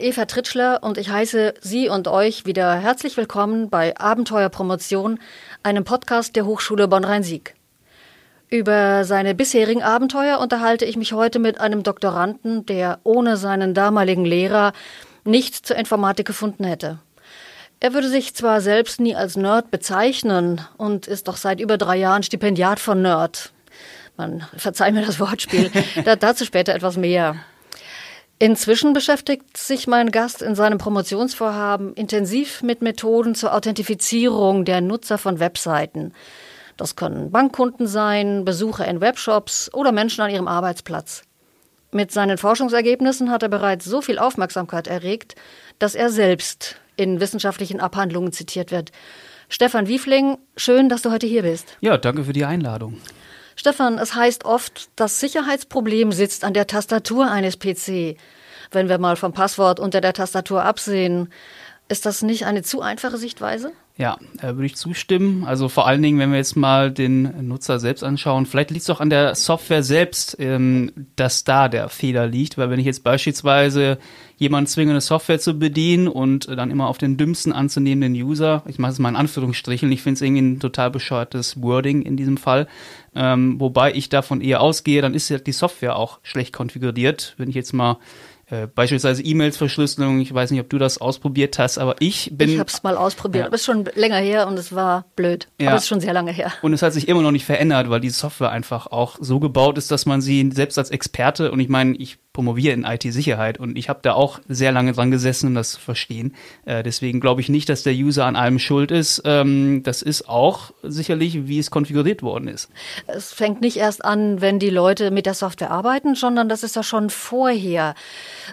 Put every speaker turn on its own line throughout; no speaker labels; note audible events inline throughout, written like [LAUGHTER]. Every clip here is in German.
Eva Tritschler und ich heiße Sie und euch wieder herzlich willkommen bei Abenteuer Promotion, einem Podcast der Hochschule Bonn-Rhein-Sieg. Über seine bisherigen Abenteuer unterhalte ich mich heute mit einem Doktoranden, der ohne seinen damaligen Lehrer nichts zur Informatik gefunden hätte. Er würde sich zwar selbst nie als Nerd bezeichnen und ist doch seit über drei Jahren Stipendiat von Nerd. Man verzeiht mir das Wortspiel. [LAUGHS] da, dazu später etwas mehr. Inzwischen beschäftigt sich mein Gast in seinem Promotionsvorhaben intensiv mit Methoden zur Authentifizierung der Nutzer von Webseiten. Das können Bankkunden sein, Besucher in Webshops oder Menschen an ihrem Arbeitsplatz. Mit seinen Forschungsergebnissen hat er bereits so viel Aufmerksamkeit erregt, dass er selbst in wissenschaftlichen Abhandlungen zitiert wird. Stefan Wiefling, schön, dass du heute hier bist.
Ja, danke für die Einladung.
Stefan, es heißt oft, das Sicherheitsproblem sitzt an der Tastatur eines PC. Wenn wir mal vom Passwort unter der Tastatur absehen, ist das nicht eine zu einfache Sichtweise?
Ja, äh, würde ich zustimmen. Also vor allen Dingen, wenn wir jetzt mal den Nutzer selbst anschauen, vielleicht liegt es auch an der Software selbst, ähm, dass da der Fehler liegt. Weil wenn ich jetzt beispielsweise jemanden zwinge, eine Software zu bedienen und dann immer auf den dümmsten anzunehmenden User, ich mache es mal in Anführungsstrichen, ich finde es irgendwie ein total bescheuertes Wording in diesem Fall, ähm, wobei ich davon eher ausgehe, dann ist ja die Software auch schlecht konfiguriert. Wenn ich jetzt mal äh, beispielsweise E-Mails-Verschlüsselung. Ich weiß nicht, ob du das ausprobiert hast, aber ich bin.
Ich habe es mal ausprobiert, ja. aber es ist schon länger her und es war blöd. Ja. Aber es ist schon sehr lange her.
Und es hat sich immer noch nicht verändert, weil die Software einfach auch so gebaut ist, dass man sie selbst als Experte und ich meine, ich promoviere in IT-Sicherheit und ich habe da auch sehr lange dran gesessen, um das zu verstehen. Äh, deswegen glaube ich nicht, dass der User an allem schuld ist. Ähm, das ist auch sicherlich, wie es konfiguriert worden ist.
Es fängt nicht erst an, wenn die Leute mit der Software arbeiten, sondern das ist ja schon vorher.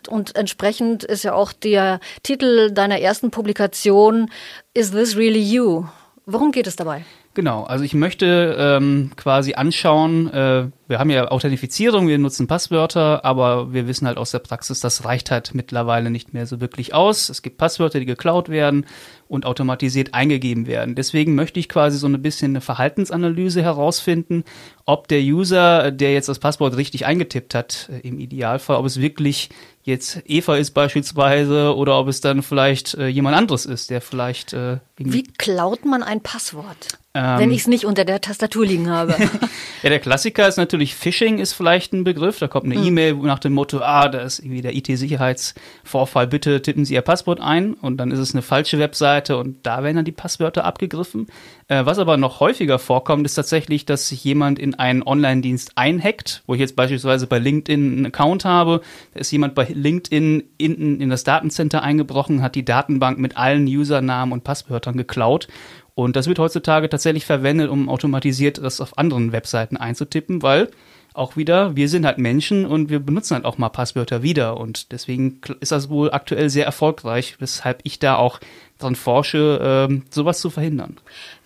Und entsprechend ist ja auch der Titel deiner ersten Publikation Is This Really You? Worum geht es dabei?
Genau, also ich möchte ähm, quasi anschauen, äh, wir haben ja Authentifizierung, wir nutzen Passwörter, aber wir wissen halt aus der Praxis, das reicht halt mittlerweile nicht mehr so wirklich aus. Es gibt Passwörter, die geklaut werden und automatisiert eingegeben werden. Deswegen möchte ich quasi so ein bisschen eine Verhaltensanalyse herausfinden, ob der User, der jetzt das Passwort richtig eingetippt hat, äh, im Idealfall, ob es wirklich jetzt Eva ist beispielsweise oder ob es dann vielleicht äh, jemand anderes ist, der vielleicht. Äh,
Wie klaut man ein Passwort? Ähm, wenn ich es nicht unter der Tastatur liegen habe. [LAUGHS]
ja, der Klassiker ist natürlich Phishing ist vielleicht ein Begriff. Da kommt eine hm. E-Mail nach dem Motto, ah, da ist irgendwie der IT-Sicherheitsvorfall, bitte tippen Sie Ihr Passwort ein und dann ist es eine falsche Webseite und da werden dann die Passwörter abgegriffen. Äh, was aber noch häufiger vorkommt, ist tatsächlich, dass sich jemand in einen Online-Dienst einhackt, wo ich jetzt beispielsweise bei LinkedIn einen Account habe, da ist jemand bei LinkedIn in, in das Datencenter eingebrochen, hat die Datenbank mit allen Usernamen und Passwörtern geklaut und das wird heutzutage tatsächlich verwendet, um automatisiert das auf anderen Webseiten einzutippen, weil auch wieder, wir sind halt Menschen und wir benutzen halt auch mal Passwörter wieder. Und deswegen ist das wohl aktuell sehr erfolgreich, weshalb ich da auch dran forsche, äh, sowas zu verhindern.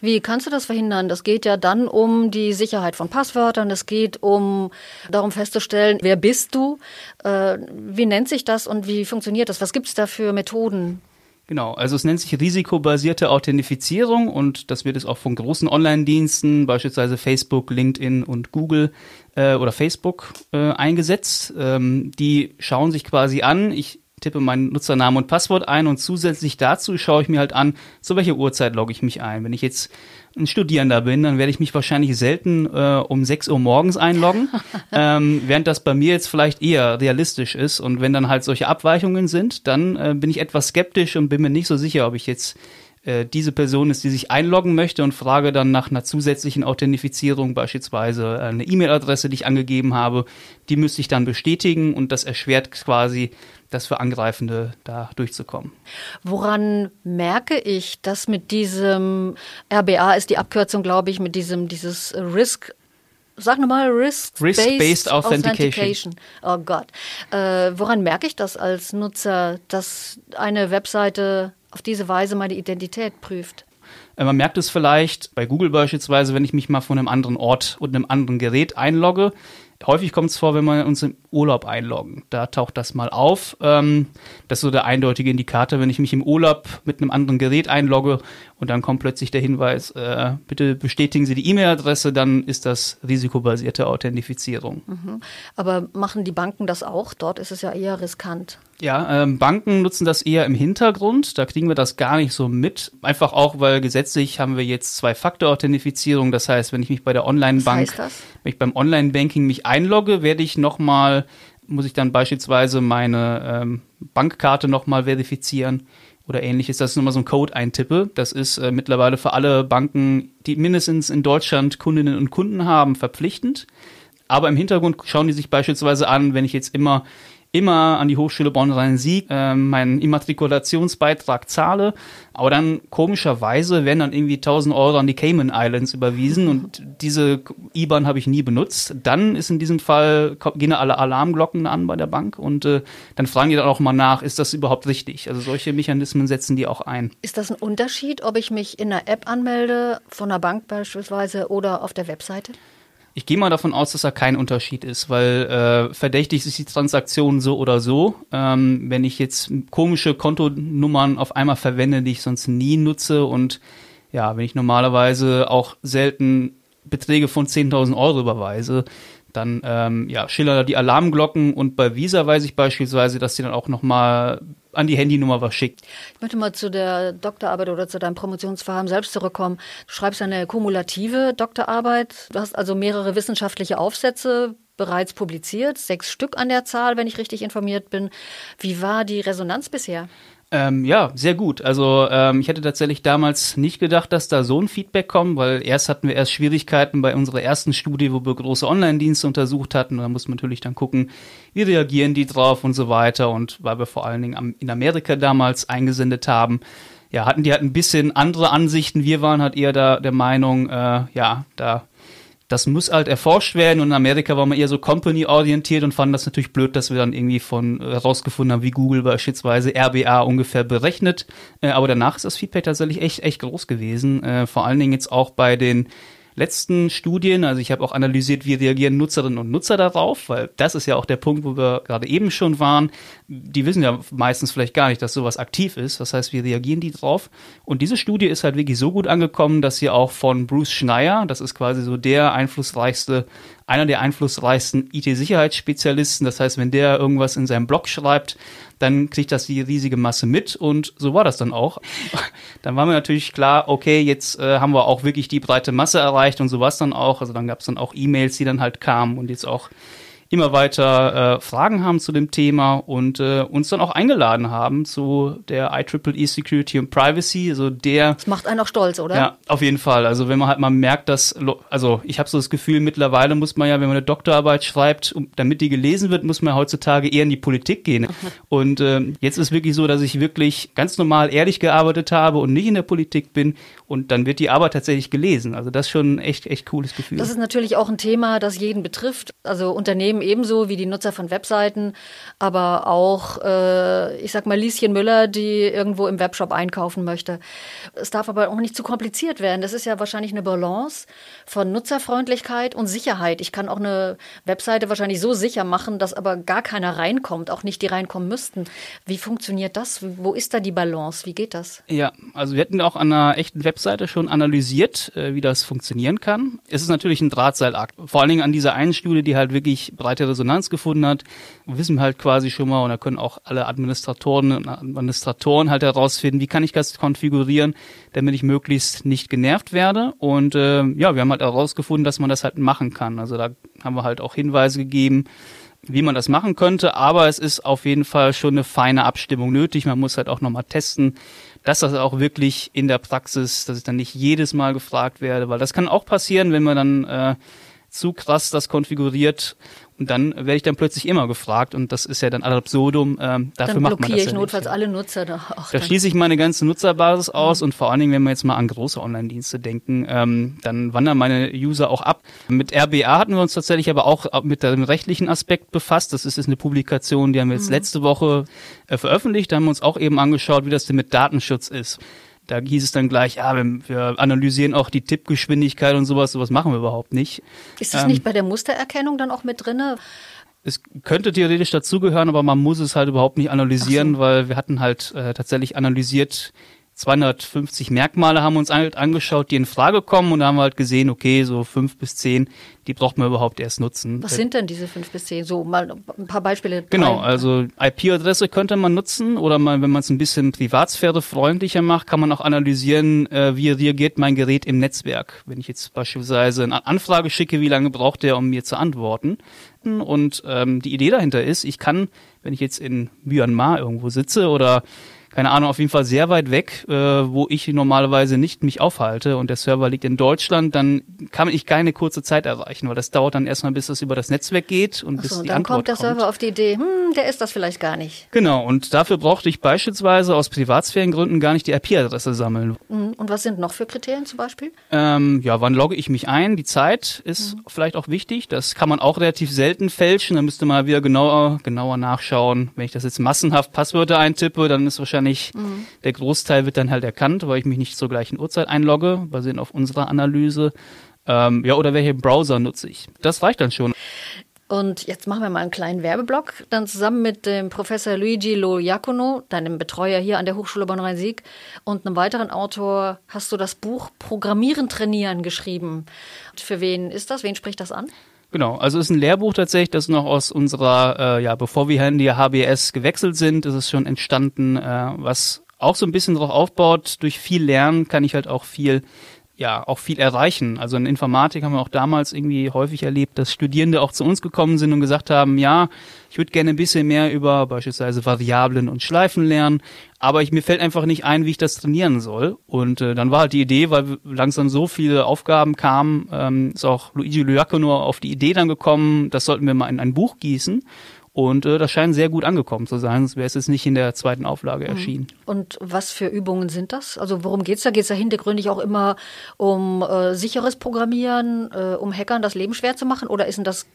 Wie kannst du das verhindern? Das geht ja dann um die Sicherheit von Passwörtern, es geht um darum festzustellen, wer bist du, äh, wie nennt sich das und wie funktioniert das? Was gibt es da für Methoden?
Genau, also es nennt sich risikobasierte Authentifizierung und das wird es auch von großen Online-Diensten, beispielsweise Facebook, LinkedIn und Google äh, oder Facebook äh, eingesetzt. Ähm, die schauen sich quasi an, ich tippe meinen Nutzernamen und Passwort ein und zusätzlich dazu schaue ich mir halt an, zu welcher Uhrzeit logge ich mich ein. Wenn ich jetzt ein Studierender bin, dann werde ich mich wahrscheinlich selten äh, um 6 Uhr morgens einloggen, [LAUGHS] ähm, während das bei mir jetzt vielleicht eher realistisch ist. Und wenn dann halt solche Abweichungen sind, dann äh, bin ich etwas skeptisch und bin mir nicht so sicher, ob ich jetzt äh, diese Person ist, die sich einloggen möchte und frage dann nach einer zusätzlichen Authentifizierung, beispielsweise eine E-Mail-Adresse, die ich angegeben habe, die müsste ich dann bestätigen und das erschwert quasi das für Angreifende da durchzukommen.
Woran merke ich, dass mit diesem RBA ist die Abkürzung, glaube ich, mit diesem dieses Risk Sag nochmal, Risk-Based Risk Authentication. Authentication. Oh Gott. Äh, woran merke ich das als Nutzer, dass eine Webseite auf diese Weise meine Identität prüft?
Äh, man merkt es vielleicht bei Google beispielsweise, wenn ich mich mal von einem anderen Ort und einem anderen Gerät einlogge, häufig kommt es vor, wenn wir uns im Urlaub einloggen. Da taucht das mal auf. Ähm, das ist so der eindeutige Indikator, wenn ich mich im Urlaub mit einem anderen Gerät einlogge und dann kommt plötzlich der Hinweis, äh, bitte bestätigen Sie die E-Mail-Adresse, dann ist das risikobasierte Authentifizierung.
Mhm. Aber machen die Banken das auch? Dort ist es ja eher riskant.
Ja, ähm, Banken nutzen das eher im Hintergrund. Da kriegen wir das gar nicht so mit. Einfach auch, weil gesetzlich haben wir jetzt Zwei-Faktor-Authentifizierung. Das heißt, wenn ich mich bei der Online-Bank, wenn ich beim Online-Banking mich einlogge, werde ich nochmal, muss ich dann beispielsweise meine ähm, Bankkarte nochmal verifizieren oder ähnliches, dass ich nochmal so einen Code eintippe. Das ist äh, mittlerweile für alle Banken, die mindestens in Deutschland Kundinnen und Kunden haben, verpflichtend. Aber im Hintergrund schauen die sich beispielsweise an, wenn ich jetzt immer immer an die Hochschule Bonn-Rhein-Sieg äh, meinen Immatrikulationsbeitrag zahle, aber dann komischerweise werden dann irgendwie 1000 Euro an die Cayman Islands überwiesen und [LAUGHS] diese IBAN habe ich nie benutzt. Dann ist in diesem Fall, gehen alle Alarmglocken an bei der Bank und äh, dann fragen die dann auch mal nach, ist das überhaupt richtig? Also solche Mechanismen setzen die auch ein.
Ist das ein Unterschied, ob ich mich in einer App anmelde, von einer Bank beispielsweise oder auf der Webseite?
Ich gehe mal davon aus, dass da kein Unterschied ist, weil äh, verdächtig ist die Transaktion so oder so. Ähm, wenn ich jetzt komische Kontonummern auf einmal verwende, die ich sonst nie nutze und ja, wenn ich normalerweise auch selten Beträge von 10.000 Euro überweise, dann ähm, ja, schillern da die Alarmglocken und bei Visa weiß ich beispielsweise, dass die dann auch nochmal an die Handynummer was schickt.
Ich möchte mal zu der Doktorarbeit oder zu deinem Promotionsvorhaben selbst zurückkommen. Du schreibst eine kumulative Doktorarbeit. Du hast also mehrere wissenschaftliche Aufsätze bereits publiziert, sechs Stück an der Zahl, wenn ich richtig informiert bin. Wie war die Resonanz bisher?
Ähm, ja, sehr gut. Also ähm, ich hätte tatsächlich damals nicht gedacht, dass da so ein Feedback kommt, weil erst hatten wir erst Schwierigkeiten bei unserer ersten Studie, wo wir große Online-Dienste untersucht hatten. da muss man natürlich dann gucken, wie reagieren die drauf und so weiter. Und weil wir vor allen Dingen in Amerika damals eingesendet haben, ja, hatten die halt ein bisschen andere Ansichten. Wir waren halt eher da der Meinung, äh, ja, da das muss halt erforscht werden und in Amerika war man eher so company-orientiert und fanden das natürlich blöd, dass wir dann irgendwie von herausgefunden haben, wie Google beispielsweise RBA ungefähr berechnet. Äh, aber danach ist das Feedback tatsächlich echt, echt groß gewesen. Äh, vor allen Dingen jetzt auch bei den letzten Studien, also ich habe auch analysiert, wie reagieren Nutzerinnen und Nutzer darauf, weil das ist ja auch der Punkt, wo wir gerade eben schon waren. Die wissen ja meistens vielleicht gar nicht, dass sowas aktiv ist. Das heißt, wie reagieren die drauf? Und diese Studie ist halt wirklich so gut angekommen, dass sie auch von Bruce Schneier, das ist quasi so der einflussreichste einer der einflussreichsten IT-Sicherheitsspezialisten. Das heißt, wenn der irgendwas in seinem Blog schreibt, dann kriegt das die riesige Masse mit und so war das dann auch. [LAUGHS] Dann war mir natürlich klar, okay, jetzt äh, haben wir auch wirklich die breite Masse erreicht und so war es dann auch. Also dann gab es dann auch E-Mails, die dann halt kamen und jetzt auch immer weiter äh, Fragen haben zu dem Thema und äh, uns dann auch eingeladen haben zu der IEEE Security and Privacy, also der.
Das macht einen auch stolz, oder?
Ja, auf jeden Fall. Also wenn man halt mal merkt, dass, also ich habe so das Gefühl, mittlerweile muss man ja, wenn man eine Doktorarbeit schreibt, um, damit die gelesen wird, muss man heutzutage eher in die Politik gehen. [LAUGHS] Und äh, jetzt ist wirklich so, dass ich wirklich ganz normal ehrlich gearbeitet habe und nicht in der Politik bin und dann wird die Arbeit tatsächlich gelesen. Also das ist schon ein echt, echt cooles Gefühl.
Das ist natürlich auch ein Thema, das jeden betrifft. Also Unternehmen ebenso wie die Nutzer von Webseiten, aber auch, äh, ich sag mal, Lieschen Müller, die irgendwo im Webshop einkaufen möchte. Es darf aber auch nicht zu kompliziert werden. Das ist ja wahrscheinlich eine Balance von Nutzerfreundlichkeit und Sicherheit. Ich kann auch eine Webseite wahrscheinlich so sicher machen, dass aber gar keiner reinkommt, auch nicht die reinkommen müssten. Wie funktioniert das? Wo ist da die Balance? Wie geht das?
Ja, also wir hätten auch an einer echten Webseite schon analysiert, äh, wie das funktionieren kann. Es ist natürlich ein Drahtseilakt. Vor allen Dingen an dieser einen Studie, die halt wirklich breite Resonanz gefunden hat, wissen halt quasi schon mal und da können auch alle Administratoren und Administratoren halt herausfinden, wie kann ich das konfigurieren, damit ich möglichst nicht genervt werde. Und äh, ja, wir haben halt herausgefunden, dass man das halt machen kann. Also da haben wir halt auch Hinweise gegeben, wie man das machen könnte, aber es ist auf jeden Fall schon eine feine Abstimmung nötig. Man muss halt auch nochmal testen, dass das auch wirklich in der Praxis, dass ich dann nicht jedes Mal gefragt werde, weil das kann auch passieren, wenn man dann äh, zu krass das konfiguriert und dann werde ich dann plötzlich immer gefragt und das ist ja dann ad absurdum. Ähm, dafür
dann
macht man das
ich
ja
notfalls
nicht.
alle Nutzer. Da,
Ach, da schließe ich meine ganze Nutzerbasis aus mhm. und vor allen Dingen, wenn wir jetzt mal an große Online-Dienste denken, ähm, dann wandern meine User auch ab. Mit RBA hatten wir uns tatsächlich aber auch mit dem rechtlichen Aspekt befasst. Das ist jetzt eine Publikation, die haben wir jetzt mhm. letzte Woche äh, veröffentlicht. Da haben wir uns auch eben angeschaut, wie das denn mit Datenschutz ist. Da hieß es dann gleich, ja, wir, wir analysieren auch die Tippgeschwindigkeit und sowas, sowas machen wir überhaupt nicht.
Ist das ähm, nicht bei der Mustererkennung dann auch mit drinne?
es könnte theoretisch dazugehören, aber man muss es halt überhaupt nicht analysieren, so. weil wir hatten halt äh, tatsächlich analysiert, 250 Merkmale haben wir uns halt angeschaut, die in Frage kommen und da haben wir halt gesehen, okay, so fünf bis zehn, die braucht man überhaupt erst nutzen.
Was sind denn diese fünf bis zehn? So mal ein paar Beispiele.
Genau, also IP-Adresse könnte man nutzen oder mal, wenn man es ein bisschen privatsphärefreundlicher macht, kann man auch analysieren, äh, wie reagiert mein Gerät im Netzwerk. Wenn ich jetzt beispielsweise eine Anfrage schicke, wie lange braucht der, um mir zu antworten? Und ähm, die Idee dahinter ist, ich kann, wenn ich jetzt in Myanmar irgendwo sitze oder keine Ahnung, auf jeden Fall sehr weit weg, äh, wo ich normalerweise nicht mich aufhalte und der Server liegt in Deutschland, dann kann ich keine kurze Zeit erreichen, weil das dauert dann erstmal, bis das über das Netzwerk geht und Ach bis so, die
dann
Antwort
kommt der Server auf die Idee, hm, der ist das vielleicht gar nicht.
Genau, und dafür brauchte ich beispielsweise aus Privatsphärengründen gar nicht die IP-Adresse sammeln.
Mhm, und was sind noch für Kriterien zum Beispiel?
Ähm, ja, wann logge ich mich ein? Die Zeit ist mhm. vielleicht auch wichtig. Das kann man auch relativ selten fälschen. Da müsste man wieder genauer, genauer nachschauen. Wenn ich das jetzt massenhaft Passwörter eintippe, dann ist wahrscheinlich wahrscheinlich mhm. der Großteil wird dann halt erkannt, weil ich mich nicht zur gleichen Uhrzeit einlogge, basierend auf unserer Analyse. Ähm, ja, oder welche Browser nutze ich? Das reicht dann schon.
Und jetzt machen wir mal einen kleinen Werbeblock, dann zusammen mit dem Professor Luigi Lo Iacono, deinem Betreuer hier an der Hochschule Bonn-Rhein-Sieg und einem weiteren Autor hast du das Buch Programmieren trainieren geschrieben. Für wen ist das? Wen spricht das an?
Genau, also ist ein Lehrbuch tatsächlich, das noch aus unserer, äh, ja, bevor wir in die HBS gewechselt sind, ist es schon entstanden, äh, was auch so ein bisschen darauf aufbaut, durch viel Lernen kann ich halt auch viel ja auch viel erreichen. Also in Informatik haben wir auch damals irgendwie häufig erlebt, dass Studierende auch zu uns gekommen sind und gesagt haben, ja, ich würde gerne ein bisschen mehr über beispielsweise Variablen und Schleifen lernen, aber ich, mir fällt einfach nicht ein, wie ich das trainieren soll. Und äh, dann war halt die Idee, weil langsam so viele Aufgaben kamen, ähm, ist auch Luigi Luiacono auf die Idee dann gekommen, das sollten wir mal in ein Buch gießen. Und äh, das scheint sehr gut angekommen zu sein, sonst wäre es jetzt nicht in der zweiten Auflage mhm. erschienen.
Und was für Übungen sind das? Also worum geht's da? Geht's da hintergründig auch immer um äh, sicheres Programmieren, äh, um Hackern das Leben schwer zu machen oder ist denn das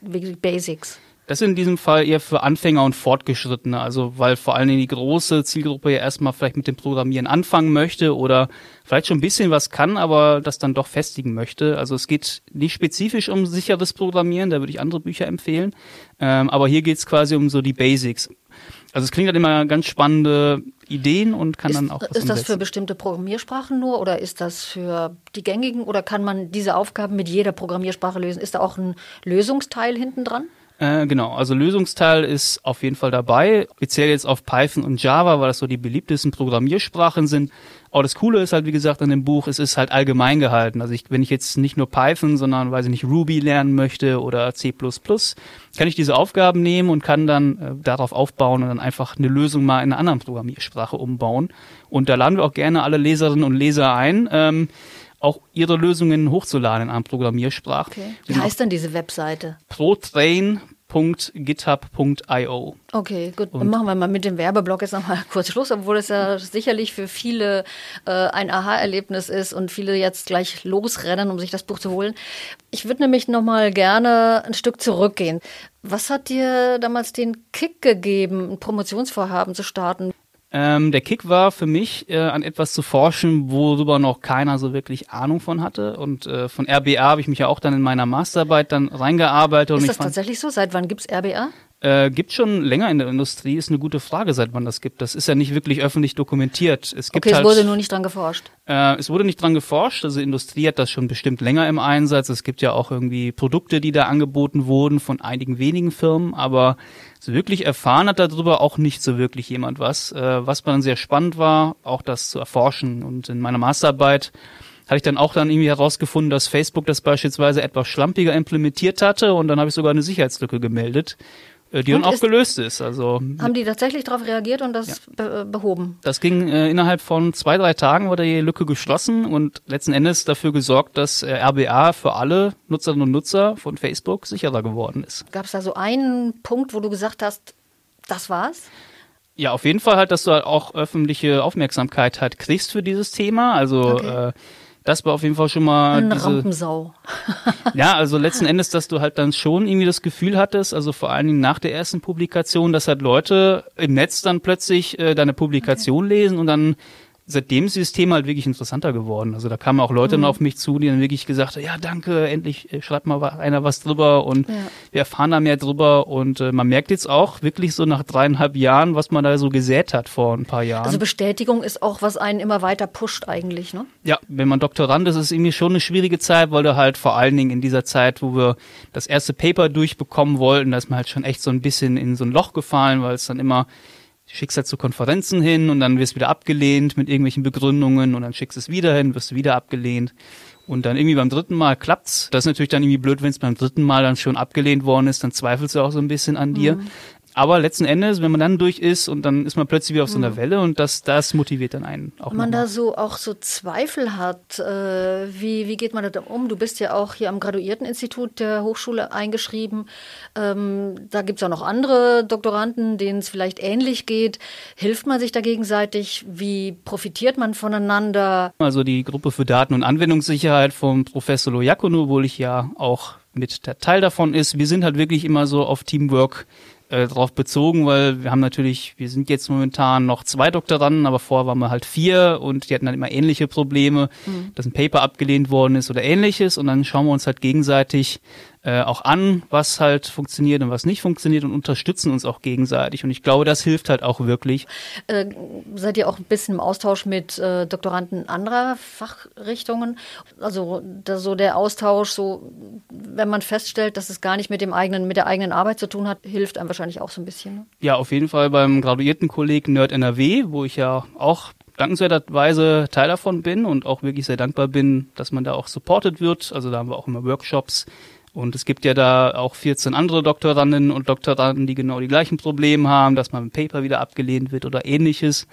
Basics?
Das ist in diesem Fall eher für Anfänger und Fortgeschrittene, also weil vor allen Dingen die große Zielgruppe ja erstmal vielleicht mit dem Programmieren anfangen möchte oder vielleicht schon ein bisschen was kann, aber das dann doch festigen möchte. Also es geht nicht spezifisch um sicheres Programmieren, da würde ich andere Bücher empfehlen, ähm, aber hier geht es quasi um so die Basics. Also es klingt halt immer ganz spannende Ideen und kann
ist,
dann auch was
Ist umsetzen. das für bestimmte Programmiersprachen nur oder ist das für die gängigen oder kann man diese Aufgaben mit jeder Programmiersprache lösen? Ist da auch ein Lösungsteil hinten dran?
Äh, genau, also Lösungsteil ist auf jeden Fall dabei. Speziell jetzt auf Python und Java, weil das so die beliebtesten Programmiersprachen sind. Aber das Coole ist halt, wie gesagt, an dem Buch, es ist halt allgemein gehalten. Also ich, wenn ich jetzt nicht nur Python, sondern, weiß ich nicht, Ruby lernen möchte oder C++, kann ich diese Aufgaben nehmen und kann dann äh, darauf aufbauen und dann einfach eine Lösung mal in einer anderen Programmiersprache umbauen. Und da laden wir auch gerne alle Leserinnen und Leser ein. Ähm, auch ihre Lösungen hochzuladen in einer Programmiersprache.
Okay. Wie heißt denn diese Webseite?
protrain.github.io.
Okay, gut. Und Dann machen wir mal mit dem Werbeblock jetzt nochmal [LAUGHS] kurz Schluss, obwohl es ja sicherlich für viele äh, ein Aha-Erlebnis ist und viele jetzt gleich losrennen, um sich das Buch zu holen. Ich würde nämlich nochmal gerne ein Stück zurückgehen. Was hat dir damals den Kick gegeben, ein Promotionsvorhaben zu starten?
Ähm, der Kick war für mich, äh, an etwas zu forschen, worüber noch keiner so wirklich Ahnung von hatte. Und äh, von RBA habe ich mich ja auch dann in meiner Masterarbeit dann reingearbeitet.
Ist das tatsächlich so? Seit wann gibt's RBA?
Äh, gibt schon länger in der Industrie, ist eine gute Frage, seit wann das gibt. Das ist ja nicht wirklich öffentlich dokumentiert. Es gibt
okay,
halt,
es wurde nur nicht dran geforscht.
Äh, es wurde nicht dran geforscht, also Industrie hat das schon bestimmt länger im Einsatz. Es gibt ja auch irgendwie Produkte, die da angeboten wurden von einigen wenigen Firmen, aber so wirklich erfahren hat darüber auch nicht so wirklich jemand was. Äh, was dann sehr spannend war, auch das zu erforschen. Und in meiner Masterarbeit hatte ich dann auch dann irgendwie herausgefunden, dass Facebook das beispielsweise etwas schlampiger implementiert hatte und dann habe ich sogar eine Sicherheitslücke gemeldet. Äh, die und dann auch ist, gelöst ist. Also
haben die tatsächlich darauf reagiert und das ja. äh, behoben?
Das ging äh, innerhalb von zwei drei Tagen wurde die Lücke geschlossen und letzten Endes dafür gesorgt, dass äh, RBA für alle Nutzerinnen und Nutzer von Facebook sicherer geworden ist.
Gab es da so einen Punkt, wo du gesagt hast, das war's?
Ja, auf jeden Fall halt, dass du halt auch öffentliche Aufmerksamkeit halt kriegst für dieses Thema. Also okay. äh, das war auf jeden Fall schon mal.
Eine diese, Rampensau. [LAUGHS]
ja, also letzten Endes, dass du halt dann schon irgendwie das Gefühl hattest, also vor allen Dingen nach der ersten Publikation, dass halt Leute im Netz dann plötzlich äh, deine Publikation okay. lesen und dann seitdem ist dieses Thema halt wirklich interessanter geworden. Also da kamen auch Leute mhm. auf mich zu, die dann wirklich gesagt haben, ja danke, endlich äh, schreibt mal einer was drüber und ja. wir erfahren da mehr drüber und äh, man merkt jetzt auch wirklich so nach dreieinhalb Jahren, was man da so gesät hat vor ein paar Jahren.
Also Bestätigung ist auch, was einen immer weiter pusht eigentlich, ne?
Ja, wenn man Doktorand ist, ist es irgendwie schon eine schwierige Zeit, weil du halt vor allen Dingen in dieser Zeit, wo wir das erste Paper durchbekommen wollten, da ist man halt schon echt so ein bisschen in so ein Loch gefallen, weil es dann immer schickst halt zu Konferenzen hin und dann wirst du wieder abgelehnt mit irgendwelchen Begründungen und dann schickst du es wieder hin, wirst du wieder abgelehnt. Und dann irgendwie beim dritten Mal klappt's. Das ist natürlich dann irgendwie blöd, wenn es beim dritten Mal dann schon abgelehnt worden ist, dann zweifelst du auch so ein bisschen an dir. Mhm. Aber letzten Endes, wenn man dann durch ist und dann ist man plötzlich wieder auf so einer mhm. Welle und das, das motiviert dann einen
auch. Wenn man da so auch so Zweifel hat, äh, wie, wie geht man da um? Du bist ja auch hier am Graduierteninstitut der Hochschule eingeschrieben. Ähm, da gibt es auch noch andere Doktoranden, denen es vielleicht ähnlich geht. Hilft man sich da gegenseitig? Wie profitiert man voneinander?
Also die Gruppe für Daten- und Anwendungssicherheit vom Professor Lojakonu, obwohl ich ja auch mit der Teil davon ist. Wir sind halt wirklich immer so auf Teamwork äh, darauf bezogen, weil wir haben natürlich, wir sind jetzt momentan noch zwei Doktoranden, aber vorher waren wir halt vier und die hatten dann immer ähnliche Probleme, mhm. dass ein Paper abgelehnt worden ist oder ähnliches und dann schauen wir uns halt gegenseitig äh, auch an, was halt funktioniert und was nicht funktioniert und unterstützen uns auch gegenseitig. Und ich glaube, das hilft halt auch wirklich.
Äh, seid ihr auch ein bisschen im Austausch mit äh, Doktoranden anderer Fachrichtungen? Also da, so der Austausch, so wenn man feststellt, dass es gar nicht mit dem eigenen, mit der eigenen Arbeit zu tun hat, hilft einem wahrscheinlich auch so ein bisschen. Ne?
Ja, auf jeden Fall beim graduierten Kollegen Nerd NRW, wo ich ja auch dankenswerterweise Teil davon bin und auch wirklich sehr dankbar bin, dass man da auch supported wird. Also da haben wir auch immer Workshops, und es gibt ja da auch 14 andere Doktorandinnen und Doktoranden, die genau die gleichen Probleme haben, dass man ein Paper wieder abgelehnt wird oder ähnliches.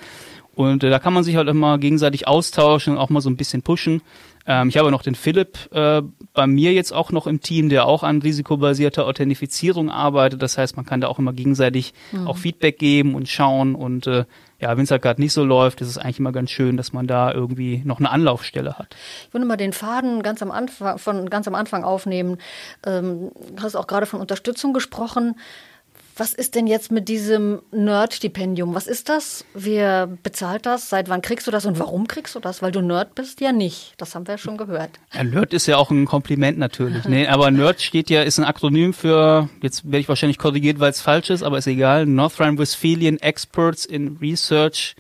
Und äh, da kann man sich halt immer gegenseitig austauschen und auch mal so ein bisschen pushen. Ähm, ich habe noch den Philipp äh, bei mir jetzt auch noch im Team, der auch an risikobasierter Authentifizierung arbeitet. Das heißt, man kann da auch immer gegenseitig mhm. auch Feedback geben und schauen. Und äh, ja, wenn es halt gerade nicht so läuft, ist es eigentlich immer ganz schön, dass man da irgendwie noch eine Anlaufstelle hat.
Ich würde mal den Faden ganz am Anfang, von ganz am Anfang aufnehmen. Ähm, hast auch gerade von Unterstützung gesprochen. Was ist denn jetzt mit diesem Nerd-Stipendium? Was ist das? Wer bezahlt das? Seit wann kriegst du das und warum kriegst du das? Weil du Nerd bist? Ja nicht. Das haben wir ja schon gehört.
Ja, Nerd ist ja auch ein Kompliment natürlich. nee, aber Nerd steht ja, ist ein Akronym für, jetzt werde ich wahrscheinlich korrigiert, weil es falsch ist, aber ist egal. North Rhine-Westphalian Experts in Research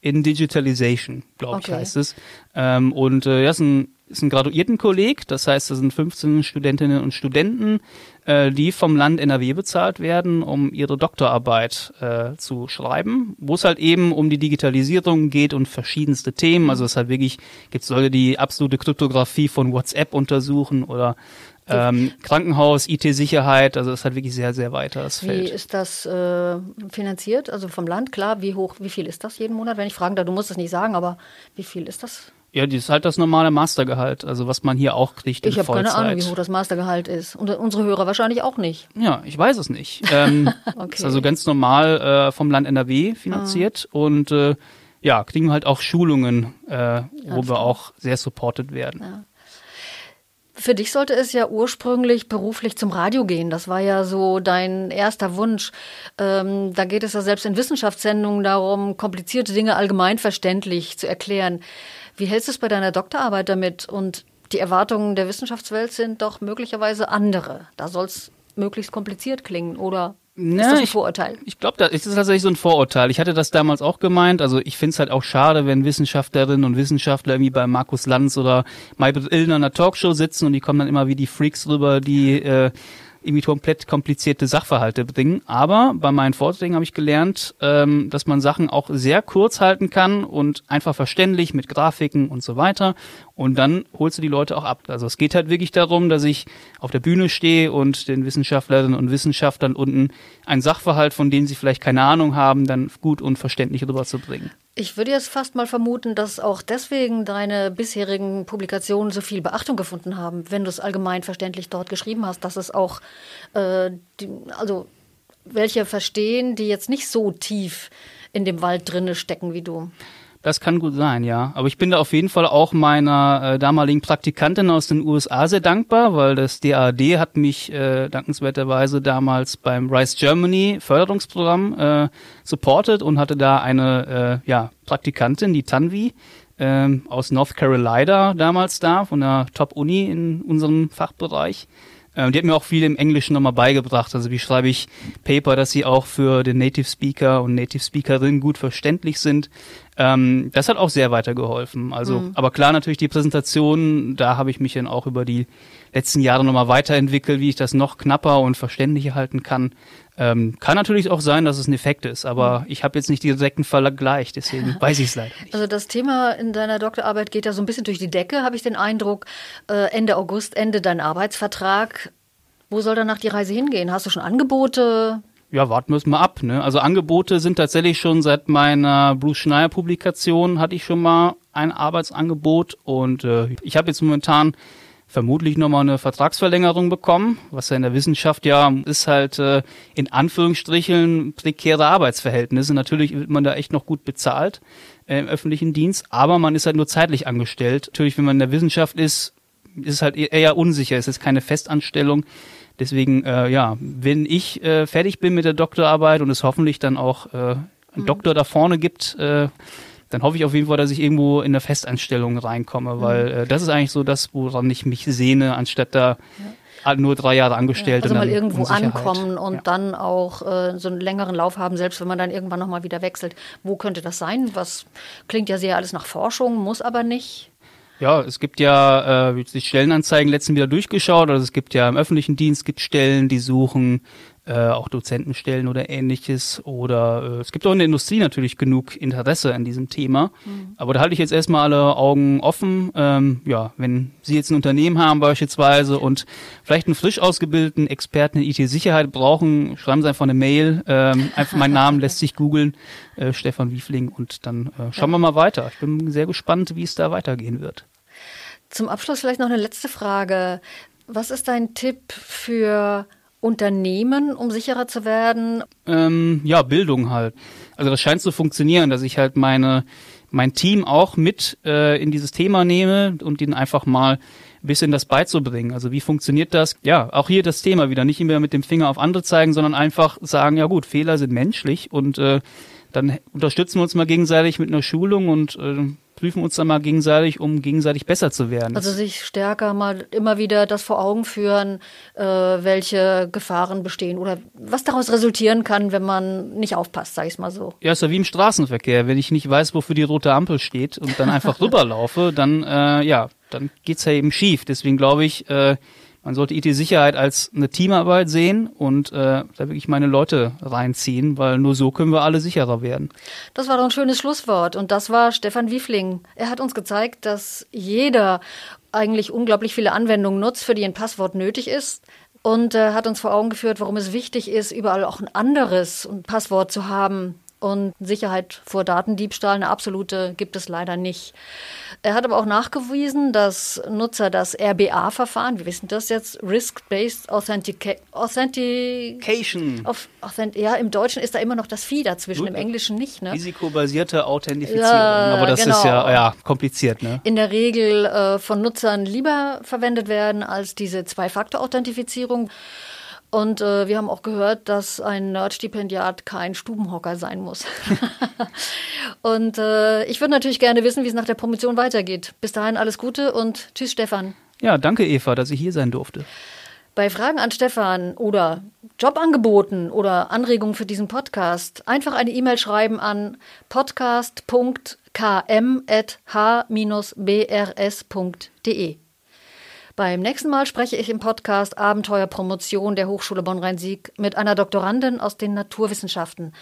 in Digitalization, glaube okay. ich, heißt es. Ähm, und äh, ja, ist ein ist ein Graduiertenkolleg, das heißt, das sind 15 Studentinnen und Studenten, äh, die vom Land NRW bezahlt werden, um ihre Doktorarbeit äh, zu schreiben, wo es halt eben um die Digitalisierung geht und verschiedenste Themen. Also es halt wirklich, gibt es Leute, die absolute Kryptographie von WhatsApp untersuchen oder ähm, Krankenhaus, IT-Sicherheit, also es halt wirklich sehr, sehr weiter das Feld.
Wie ist das äh, finanziert? Also vom Land, klar, wie hoch, wie viel ist das jeden Monat? Wenn ich fragen darf, du musst es nicht sagen, aber wie viel ist das?
Ja, das ist halt das normale Mastergehalt, also was man hier auch kriegt
Ich habe keine Ahnung, wie hoch das Mastergehalt ist. Und unsere Hörer wahrscheinlich auch nicht.
Ja, ich weiß es nicht. Ähm, [LAUGHS] okay. Ist also ganz normal äh, vom Land NRW finanziert ah. und äh, ja, kriegen halt auch Schulungen, äh, wo wir auch sehr supported werden. Ja.
Für dich sollte es ja ursprünglich beruflich zum Radio gehen. Das war ja so dein erster Wunsch. Ähm, da geht es ja selbst in Wissenschaftssendungen darum, komplizierte Dinge allgemeinverständlich zu erklären. Wie hältst du es bei deiner Doktorarbeit damit? Und die Erwartungen der Wissenschaftswelt sind doch möglicherweise andere. Da soll es möglichst kompliziert klingen, oder
na, ist das ein Vorurteil? Ich, ich glaube, das ist tatsächlich so ein Vorurteil. Ich hatte das damals auch gemeint. Also ich finde es halt auch schade, wenn Wissenschaftlerinnen und Wissenschaftler irgendwie bei Markus Lanz oder Maybrit Illner in einer Talkshow sitzen und die kommen dann immer wie die Freaks rüber, die äh, irgendwie komplett komplizierte Sachverhalte bringen. Aber bei meinen Vorträgen habe ich gelernt, ähm, dass man Sachen auch sehr kurz halten kann und einfach verständlich mit Grafiken und so weiter. Und dann holst du die Leute auch ab. Also es geht halt wirklich darum, dass ich auf der Bühne stehe und den Wissenschaftlerinnen und Wissenschaftlern unten ein Sachverhalt, von dem sie vielleicht keine Ahnung haben, dann gut und verständlich rüberzubringen.
Ich würde jetzt fast mal vermuten, dass auch deswegen deine bisherigen Publikationen so viel Beachtung gefunden haben, wenn du es allgemein verständlich dort geschrieben hast, dass es auch, äh, die, also welche verstehen, die jetzt nicht so tief in dem Wald drinne stecken wie du.
Das kann gut sein, ja. Aber ich bin da auf jeden Fall auch meiner äh, damaligen Praktikantin aus den USA sehr dankbar, weil das DAD hat mich äh, dankenswerterweise damals beim Rise Germany Förderungsprogramm äh, supportet und hatte da eine äh, ja, Praktikantin, die Tanvi, äh, aus North Carolina damals da, von der Top-Uni in unserem Fachbereich. Ähm, die hat mir auch viel im Englischen nochmal beigebracht. Also wie schreibe ich Paper, dass sie auch für den Native Speaker und Native Speakerin gut verständlich sind. Ähm, das hat auch sehr weitergeholfen. Also, mhm. aber klar natürlich die Präsentation, da habe ich mich dann auch über die letzten Jahre nochmal weiterentwickelt, wie ich das noch knapper und verständlicher halten kann. Ähm, kann natürlich auch sein, dass es ein Effekt ist, aber mhm. ich habe jetzt nicht direkten Vergleich, deswegen [LAUGHS] weiß ich es leider nicht.
Also das Thema in deiner Doktorarbeit geht ja so ein bisschen durch die Decke, habe ich den Eindruck. Äh, Ende August endet dein Arbeitsvertrag. Wo soll danach die Reise hingehen? Hast du schon Angebote?
Ja, warten wir es mal ab. Ne? Also Angebote sind tatsächlich schon seit meiner Bruce Schneier Publikation hatte ich schon mal ein Arbeitsangebot und äh, ich habe jetzt momentan vermutlich nochmal eine Vertragsverlängerung bekommen, was ja in der Wissenschaft ja ist halt äh, in Anführungsstrichen prekäre Arbeitsverhältnisse. Natürlich wird man da echt noch gut bezahlt äh, im öffentlichen Dienst, aber man ist halt nur zeitlich angestellt. Natürlich, wenn man in der Wissenschaft ist, ist es halt e-, eher unsicher. Es ist keine Festanstellung. Deswegen, äh, ja, wenn ich äh, fertig bin mit der Doktorarbeit und es hoffentlich dann auch äh, einen mhm. Doktor da vorne gibt, äh, dann hoffe ich auf jeden Fall, dass ich irgendwo in eine Festanstellung reinkomme, mhm. weil äh, das ist eigentlich so das, woran ich mich sehne, anstatt da ja. nur drei Jahre angestellt.
Ja, also mal irgendwo ankommen und ja. dann auch äh, so einen längeren Lauf haben, selbst wenn man dann irgendwann nochmal wieder wechselt. Wo könnte das sein? Was klingt ja sehr alles nach Forschung, muss aber nicht.
Ja, es gibt ja äh, die Stellenanzeigen letzten wieder durchgeschaut. Also es gibt ja im öffentlichen Dienst gibt Stellen, die suchen äh, auch Dozentenstellen oder ähnliches. Oder äh, es gibt auch in der Industrie natürlich genug Interesse an diesem Thema. Mhm. Aber da halte ich jetzt erstmal alle Augen offen. Ähm, ja, wenn Sie jetzt ein Unternehmen haben beispielsweise und vielleicht einen frisch ausgebildeten Experten in IT-Sicherheit brauchen, schreiben Sie einfach eine Mail. Ähm, einfach mein Name lässt sich googeln, äh, Stefan Wiefling, und dann äh, schauen ja. wir mal weiter. Ich bin sehr gespannt, wie es da weitergehen wird.
Zum Abschluss vielleicht noch eine letzte Frage. Was ist dein Tipp für Unternehmen, um sicherer zu werden?
Ähm, ja, Bildung halt. Also das scheint zu funktionieren, dass ich halt meine mein Team auch mit äh, in dieses Thema nehme und ihnen einfach mal ein bisschen das beizubringen. Also wie funktioniert das? Ja, auch hier das Thema wieder. Nicht immer mit dem Finger auf andere zeigen, sondern einfach sagen, ja gut, Fehler sind menschlich und äh, dann unterstützen wir uns mal gegenseitig mit einer Schulung und äh, prüfen uns dann mal gegenseitig, um gegenseitig besser zu werden.
Also sich stärker mal immer wieder das vor Augen führen, äh, welche Gefahren bestehen oder was daraus resultieren kann, wenn man nicht aufpasst, sag ich mal so.
Ja, ist ja wie im Straßenverkehr. Wenn ich nicht weiß, wofür die rote Ampel steht und dann einfach [LAUGHS] rüberlaufe, dann äh, ja, dann geht's ja eben schief. Deswegen glaube ich, äh, man sollte IT-Sicherheit als eine Teamarbeit sehen und äh, da wirklich meine Leute reinziehen, weil nur so können wir alle sicherer werden.
Das war doch ein schönes Schlusswort und das war Stefan Wiefling. Er hat uns gezeigt, dass jeder eigentlich unglaublich viele Anwendungen nutzt, für die ein Passwort nötig ist und äh, hat uns vor Augen geführt, warum es wichtig ist, überall auch ein anderes Passwort zu haben, und Sicherheit vor Datendiebstahl, eine absolute, gibt es leider nicht. Er hat aber auch nachgewiesen, dass Nutzer das RBA-Verfahren, wir wissen das jetzt, Risk-Based Authentica Authentication. Auf, Authent ja, im Deutschen ist da immer noch das Vieh dazwischen, Gut. im Englischen nicht. Ne?
Risikobasierte Authentifizierung, ja, aber das genau. ist ja, ja kompliziert. Ne?
In der Regel äh, von Nutzern lieber verwendet werden als diese Zwei-Faktor-Authentifizierung. Und äh, wir haben auch gehört, dass ein Nerd-Stipendiat kein Stubenhocker sein muss. [LAUGHS] [LAUGHS] und äh, ich würde natürlich gerne wissen, wie es nach der Promotion weitergeht. Bis dahin alles Gute und tschüss, Stefan.
Ja, danke, Eva, dass ich hier sein durfte.
Bei Fragen an Stefan oder Jobangeboten oder Anregungen für diesen Podcast einfach eine E-Mail schreiben an podcast.km.h-brs.de. Beim nächsten Mal spreche ich im Podcast Abenteuerpromotion der Hochschule Bonn-Rhein-Sieg mit einer Doktorandin aus den Naturwissenschaften.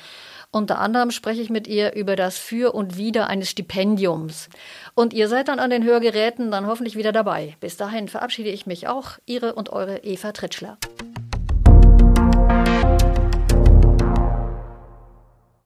Unter anderem spreche ich mit ihr über das Für und Wider eines Stipendiums. Und ihr seid dann an den Hörgeräten dann hoffentlich wieder dabei. Bis dahin verabschiede ich mich auch, Ihre und eure Eva Tritschler.